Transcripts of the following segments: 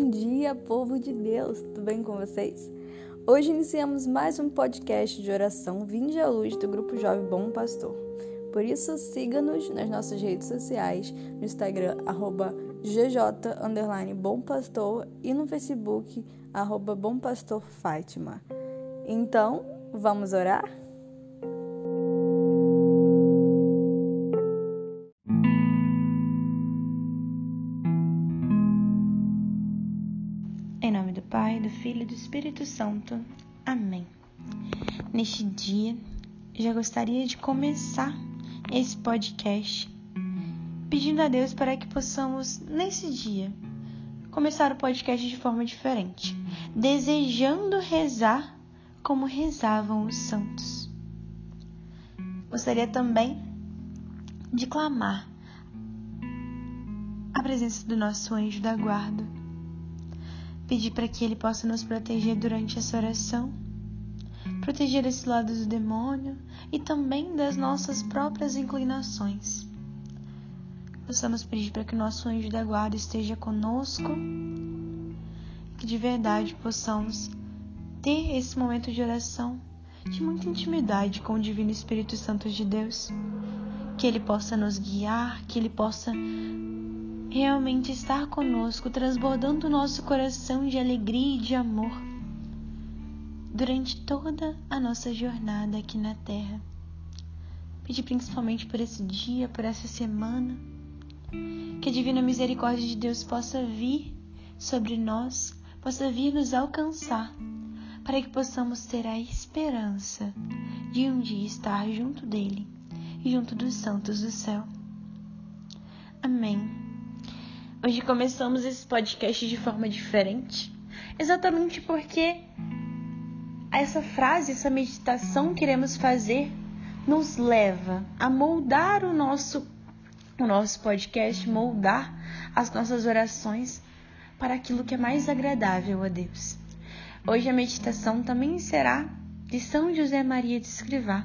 Bom dia, povo de Deus, tudo bem com vocês? Hoje iniciamos mais um podcast de oração Vinde à Luz do Grupo Jovem Bom Pastor. Por isso, siga-nos nas nossas redes sociais, no Instagram, arroba gj, Bom Pastor, e no Facebook, arroba Bom Pastor Fátima. Então, vamos orar? Espírito Santo. Amém. Neste dia, já gostaria de começar esse podcast pedindo a Deus para que possamos, nesse dia, começar o podcast de forma diferente, desejando rezar como rezavam os santos. Gostaria também de clamar a presença do nosso anjo da guarda Pedir para que Ele possa nos proteger durante essa oração, proteger esse lado do demônio e também das nossas próprias inclinações. Possamos pedir para que o nosso anjo da guarda esteja conosco, que de verdade possamos ter esse momento de oração de muita intimidade com o Divino Espírito Santo de Deus, que Ele possa nos guiar, que Ele possa realmente estar conosco, transbordando o nosso coração de alegria e de amor durante toda a nossa jornada aqui na Terra. Pedi principalmente por esse dia, por essa semana, que a divina misericórdia de Deus possa vir sobre nós, possa vir nos alcançar, para que possamos ter a esperança de um dia estar junto dele junto dos santos do céu. Amém. Hoje começamos esse podcast de forma diferente, exatamente porque essa frase, essa meditação que iremos fazer nos leva a moldar o nosso o nosso podcast, moldar as nossas orações para aquilo que é mais agradável a Deus. Hoje a meditação também será de São José Maria de Escrivá.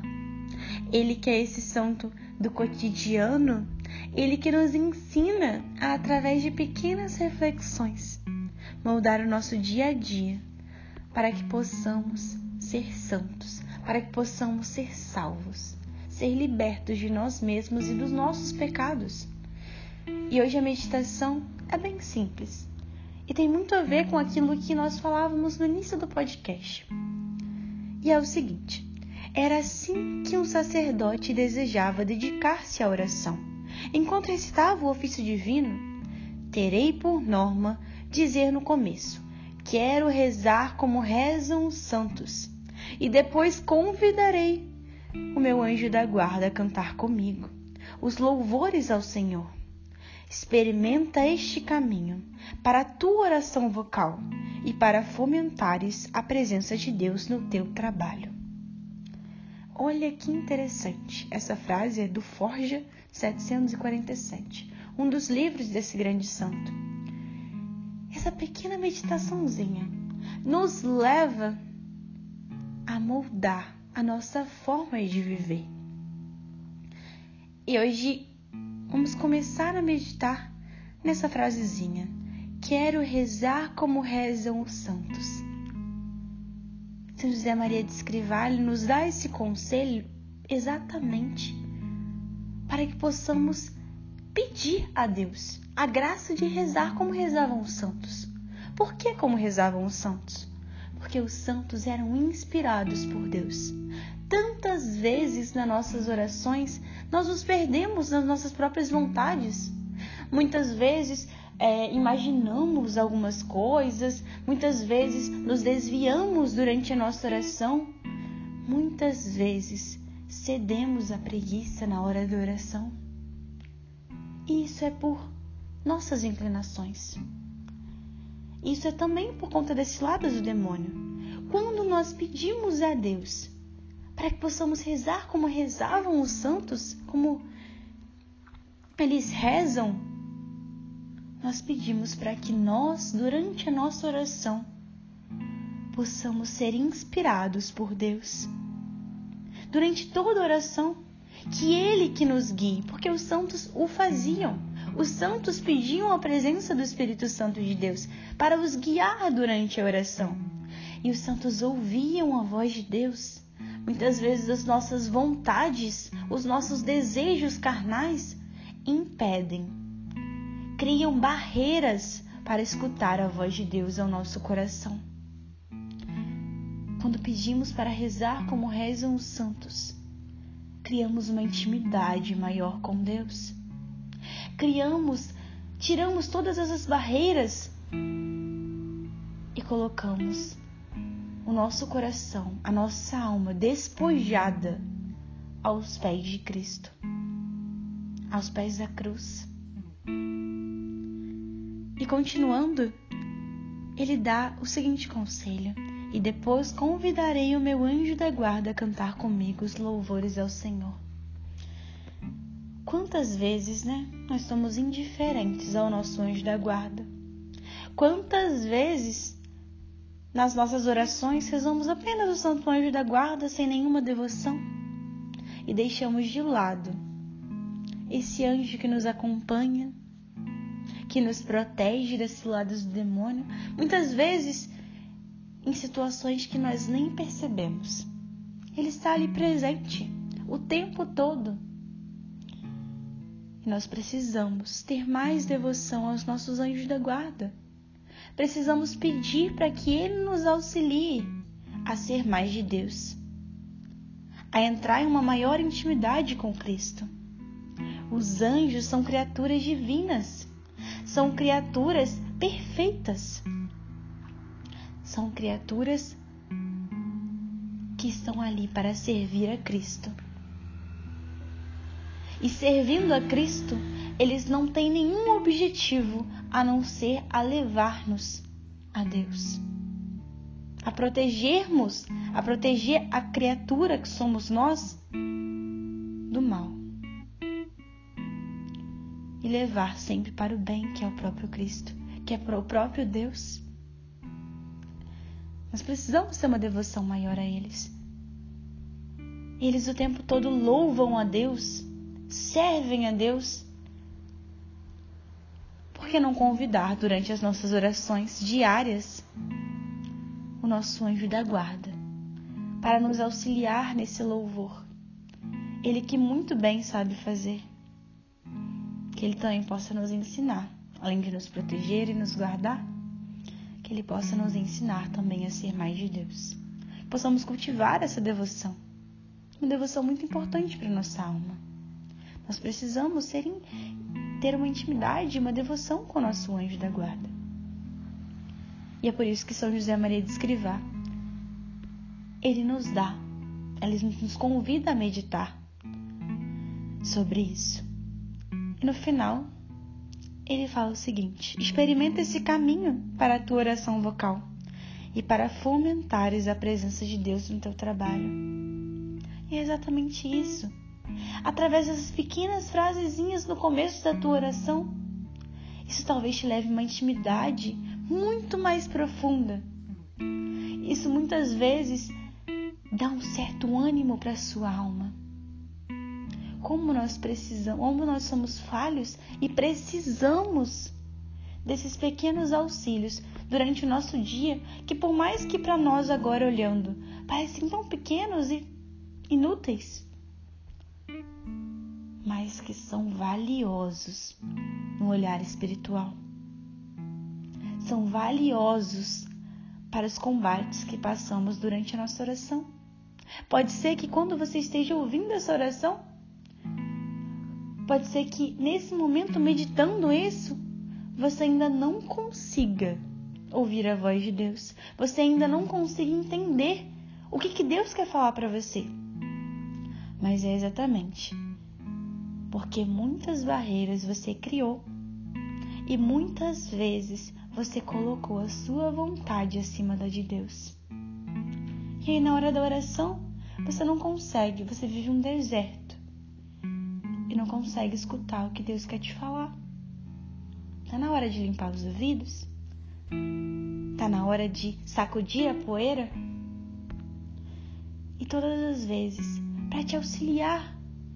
Ele que é esse santo do cotidiano ele que nos ensina a, através de pequenas reflexões, moldar o nosso dia a dia para que possamos ser santos, para que possamos ser salvos, ser libertos de nós mesmos e dos nossos pecados. E hoje a meditação é bem simples e tem muito a ver com aquilo que nós falávamos no início do podcast. E é o seguinte: era assim que um sacerdote desejava dedicar-se à oração Enquanto recitava o ofício divino, terei por norma dizer no começo: Quero rezar como rezam os santos, e depois convidarei o meu anjo da guarda a cantar comigo os louvores ao Senhor. Experimenta este caminho para a tua oração vocal e para fomentares a presença de Deus no teu trabalho. Olha que interessante. Essa frase é do Forja 747, um dos livros desse grande santo. Essa pequena meditaçãozinha nos leva a moldar a nossa forma de viver. E hoje vamos começar a meditar nessa frasezinha. Quero rezar como rezam os santos. José Maria de Escrivá nos dá esse conselho exatamente para que possamos pedir a Deus a graça de rezar como rezavam os santos. Por que como rezavam os santos? Porque os santos eram inspirados por Deus. Tantas vezes nas nossas orações nós nos perdemos nas nossas próprias vontades. Muitas vezes é, imaginamos algumas coisas, muitas vezes nos desviamos durante a nossa oração, muitas vezes cedemos à preguiça na hora da oração. E isso é por nossas inclinações. Isso é também por conta desse lado do demônio. Quando nós pedimos a Deus para que possamos rezar como rezavam os santos, como eles rezam nós pedimos para que nós, durante a nossa oração, possamos ser inspirados por Deus. Durante toda a oração, que Ele que nos guie, porque os santos o faziam. Os santos pediam a presença do Espírito Santo de Deus para os guiar durante a oração. E os santos ouviam a voz de Deus. Muitas vezes as nossas vontades, os nossos desejos carnais impedem, criam barreiras para escutar a voz de Deus ao nosso coração. Quando pedimos para rezar como rezam os santos, criamos uma intimidade maior com Deus. Criamos, tiramos todas essas barreiras e colocamos o nosso coração, a nossa alma despojada aos pés de Cristo, aos pés da cruz. E continuando, ele dá o seguinte conselho: E depois convidarei o meu anjo da guarda a cantar comigo os louvores ao Senhor. Quantas vezes, né, nós somos indiferentes ao nosso anjo da guarda? Quantas vezes nas nossas orações rezamos apenas o Santo Anjo da Guarda sem nenhuma devoção e deixamos de lado esse anjo que nos acompanha, que nos protege das ciladas do demônio, muitas vezes em situações que nós nem percebemos. Ele está ali presente o tempo todo. E nós precisamos ter mais devoção aos nossos anjos da guarda. Precisamos pedir para que ele nos auxilie a ser mais de Deus, a entrar em uma maior intimidade com Cristo. Os anjos são criaturas divinas são criaturas perfeitas. São criaturas que estão ali para servir a Cristo. E servindo a Cristo, eles não têm nenhum objetivo a não ser a levar-nos a Deus. A protegermos, a proteger a criatura que somos nós levar sempre para o bem, que é o próprio Cristo, que é o próprio Deus. Nós precisamos ter uma devoção maior a eles. Eles o tempo todo louvam a Deus, servem a Deus. Por que não convidar durante as nossas orações diárias o nosso anjo da guarda para nos auxiliar nesse louvor? Ele que muito bem sabe fazer que Ele também possa nos ensinar, além de nos proteger e nos guardar, que Ele possa nos ensinar também a ser mais de Deus. Possamos cultivar essa devoção, uma devoção muito importante para nossa alma. Nós precisamos ser, ter uma intimidade, uma devoção com o nosso anjo da guarda. E é por isso que São José Maria de Escrivá, ele nos dá, ele nos convida a meditar sobre isso. E no final, ele fala o seguinte: experimenta esse caminho para a tua oração vocal e para fomentares a presença de Deus no teu trabalho. E é exatamente isso. Através dessas pequenas frasezinhas no começo da tua oração, isso talvez te leve a uma intimidade muito mais profunda. Isso muitas vezes dá um certo ânimo para a sua alma como nós precisamos, como nós somos falhos e precisamos desses pequenos auxílios durante o nosso dia, que por mais que para nós agora olhando parecem tão pequenos e inúteis, mas que são valiosos no olhar espiritual. São valiosos para os combates que passamos durante a nossa oração. Pode ser que quando você esteja ouvindo essa oração, Pode ser que nesse momento, meditando isso, você ainda não consiga ouvir a voz de Deus. Você ainda não consiga entender o que, que Deus quer falar para você. Mas é exatamente porque muitas barreiras você criou e muitas vezes você colocou a sua vontade acima da de Deus. E aí, na hora da oração, você não consegue, você vive um deserto não consegue escutar o que Deus quer te falar. Tá na hora de limpar os ouvidos? Tá na hora de sacudir a poeira? E todas as vezes, para te auxiliar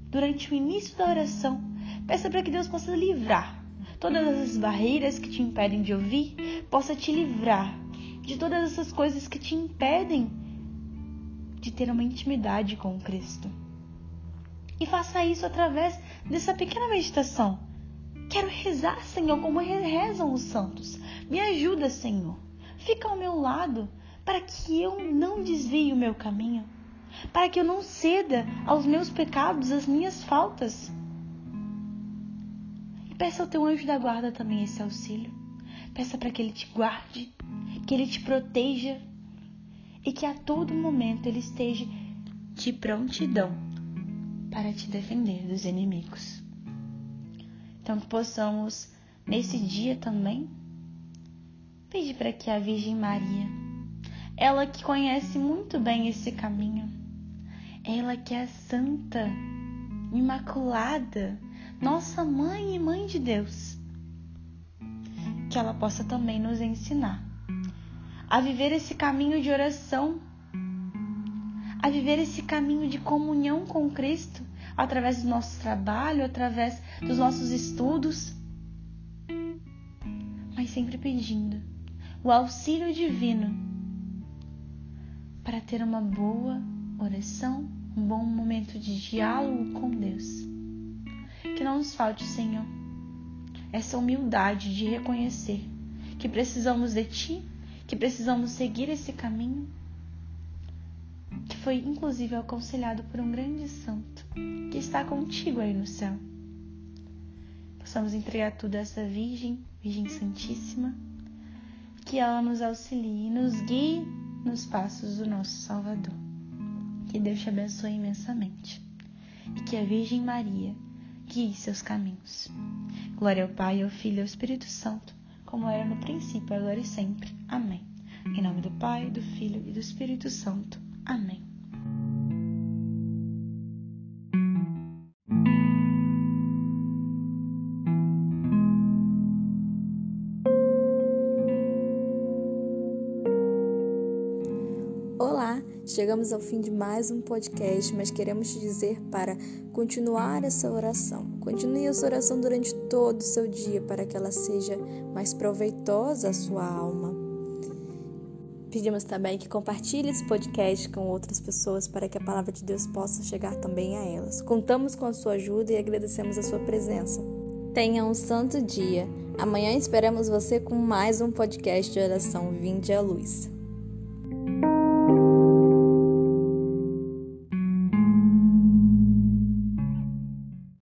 durante o início da oração, peça para que Deus possa livrar todas as barreiras que te impedem de ouvir, possa te livrar de todas essas coisas que te impedem de ter uma intimidade com Cristo. E faça isso através dessa pequena meditação. Quero rezar, Senhor, como rezam os santos. Me ajuda, Senhor. Fica ao meu lado para que eu não desvie o meu caminho, para que eu não ceda aos meus pecados, às minhas faltas. E peça ao teu anjo da guarda também esse auxílio. Peça para que ele te guarde, que ele te proteja e que a todo momento ele esteja de prontidão para te defender dos inimigos. Então que possamos nesse dia também pedir para que a Virgem Maria, ela que conhece muito bem esse caminho, ela que é santa, imaculada, nossa mãe e mãe de Deus, que ela possa também nos ensinar a viver esse caminho de oração, a viver esse caminho de comunhão com Cristo através do nosso trabalho, através dos nossos estudos, mas sempre pedindo o auxílio divino para ter uma boa oração, um bom momento de diálogo com Deus. Que não nos falte, Senhor, essa humildade de reconhecer que precisamos de Ti que precisamos seguir esse caminho, que foi inclusive aconselhado por um grande santo que está contigo aí no céu. Possamos entregar tudo a essa Virgem, Virgem Santíssima, que ela nos auxilie e nos guie nos passos do nosso Salvador. Que Deus te abençoe imensamente e que a Virgem Maria guie seus caminhos. Glória ao Pai, ao Filho e ao Espírito Santo como era no princípio, agora e sempre. Amém. Em nome do Pai, do Filho e do Espírito Santo. Amém. Chegamos ao fim de mais um podcast, mas queremos te dizer para continuar essa oração. Continue essa oração durante todo o seu dia para que ela seja mais proveitosa à sua alma. Pedimos também que compartilhe esse podcast com outras pessoas para que a palavra de Deus possa chegar também a elas. Contamos com a sua ajuda e agradecemos a sua presença. Tenha um santo dia. Amanhã esperamos você com mais um podcast de oração Vinde à Luz.